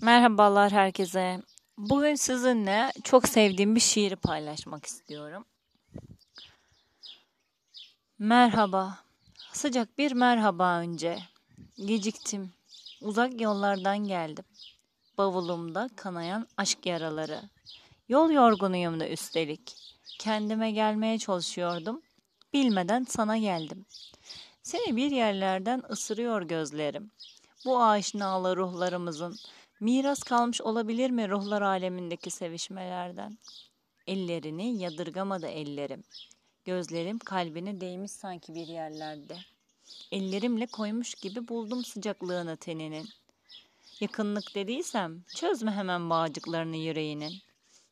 Merhabalar herkese. Bugün sizinle çok sevdiğim bir şiiri paylaşmak istiyorum. Merhaba. Sıcak bir merhaba önce. Geciktim. Uzak yollardan geldim. Bavulumda kanayan aşk yaraları. Yol yorgunuyum da üstelik. Kendime gelmeye çalışıyordum. Bilmeden sana geldim. Seni bir yerlerden ısırıyor gözlerim. Bu aşinalı ruhlarımızın Miras kalmış olabilir mi ruhlar alemindeki sevişmelerden? Ellerini yadırgamadı ellerim. Gözlerim kalbine değmiş sanki bir yerlerde. Ellerimle koymuş gibi buldum sıcaklığını teninin. Yakınlık dediysem çözme hemen bağcıklarını yüreğinin.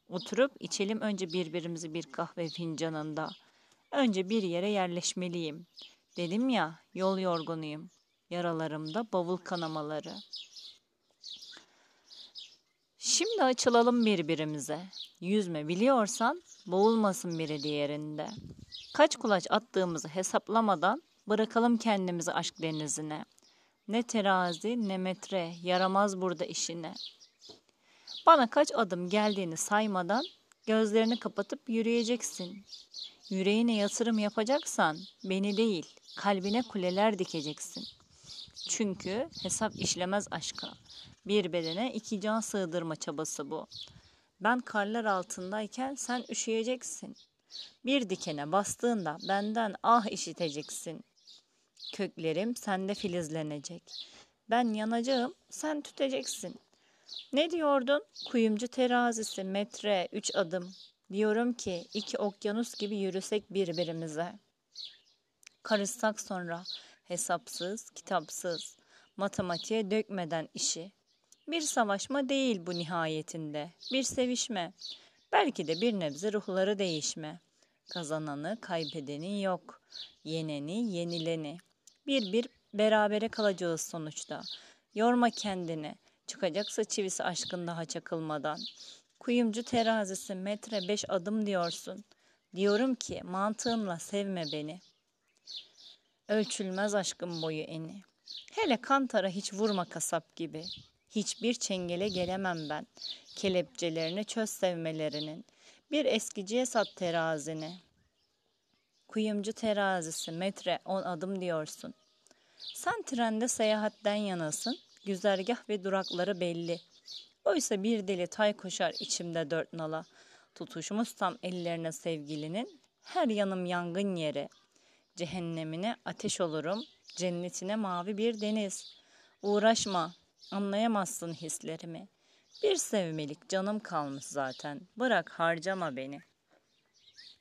Oturup içelim önce birbirimizi bir kahve fincanında. Önce bir yere yerleşmeliyim. Dedim ya yol yorgunuyum. Yaralarımda bavul kanamaları. Şimdi açılalım birbirimize. Yüzme biliyorsan boğulmasın biri diğerinde. Kaç kulaç attığımızı hesaplamadan bırakalım kendimizi aşk denizine. Ne terazi ne metre yaramaz burada işine. Bana kaç adım geldiğini saymadan gözlerini kapatıp yürüyeceksin. Yüreğine yatırım yapacaksan beni değil kalbine kuleler dikeceksin. Çünkü hesap işlemez aşka. Bir bedene iki can sığdırma çabası bu. Ben karlar altındayken sen üşüyeceksin. Bir dikene bastığında benden ah işiteceksin. Köklerim sende filizlenecek. Ben yanacağım, sen tüteceksin. Ne diyordun? Kuyumcu terazisi, metre, üç adım. Diyorum ki iki okyanus gibi yürüsek birbirimize. Karışsak sonra hesapsız, kitapsız, matematiğe dökmeden işi. Bir savaşma değil bu nihayetinde, bir sevişme. Belki de bir nebze ruhları değişme. Kazananı, kaybedeni yok. Yeneni, yenileni. Bir bir berabere kalacağız sonuçta. Yorma kendini. Çıkacaksa çivisi aşkın daha çakılmadan. Kuyumcu terazisi metre beş adım diyorsun. Diyorum ki mantığımla sevme beni. Ölçülmez aşkın boyu eni. Hele kantara hiç vurma kasap gibi. Hiçbir çengele gelemem ben. Kelepçelerini çöz sevmelerinin. Bir eskiciye sat terazini. Kuyumcu terazisi metre on adım diyorsun. Sen trende seyahatten yanasın. Güzergah ve durakları belli. Oysa bir deli tay koşar içimde dört nala. Tutuşmuş tam ellerine sevgilinin. Her yanım yangın yeri. Cehennemine ateş olurum. Cennetine mavi bir deniz. Uğraşma, Anlayamazsın hislerimi. Bir sevmelik canım kalmış zaten. Bırak harcama beni.''